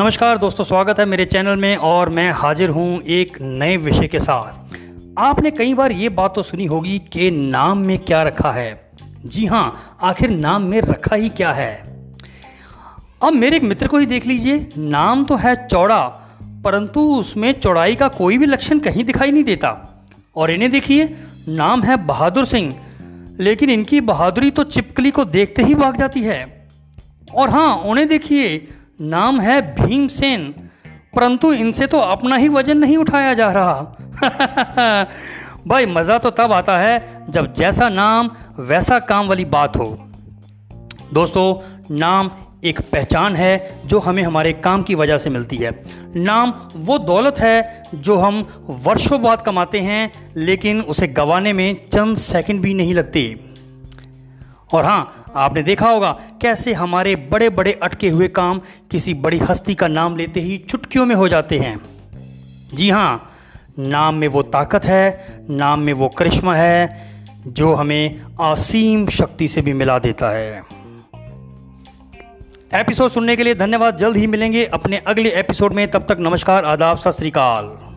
नमस्कार दोस्तों, स्वागत है मेरे चैनल में और मैं हाजिर हूँ एक नए विषय के साथ। आपने कई बार ये बात तो सुनी होगी कि नाम में क्या रखा है। जी हाँ आखिर नाम में रखा ही क्या है? अब मेरे एक मित्र को ही देख लीजिए, नाम तो है चौड़ा, परंतु उसमें चौड़ाई का कोई भी लक्षण कहीं दिखाई नहीं देता। और इन्हें देखिए, नाम है बहादुर सिंह लेकिन इनकी बहादुरी तो चिपकली को देखते ही भाग जाती है। और हाँ उन्हें देखिए, नाम है भीमसेन, परंतु इनसे तो अपना ही वज़न नहीं उठाया जा रहा। भाई, मज़ा तो तब आता है जब जैसा नाम, वैसा काम वाली बात हो। दोस्तों, नाम एक पहचान है जो हमें हमारे काम की वजह से मिलती है। नाम वो दौलत है जो हम वर्षों बाद कमाते हैं, लेकिन उसे गंवाने में चंद सेकंड भी नहीं लगते। और हाँ आपने देखा होगा कैसे हमारे बड़े बड़े अटके हुए काम किसी बड़ी हस्ती का नाम लेते ही चुटकियों में हो जाते हैं। जी हाँ नाम में वो ताकत है, नाम में वो करिश्मा है, जो हमें असीम शक्ति से भी मिला देता है। एपिसोड सुनने के लिए धन्यवाद। जल्द ही मिलेंगे अपने अगले एपिसोड में। तब तक नमस्कार, आदाब, सत श्रीकाल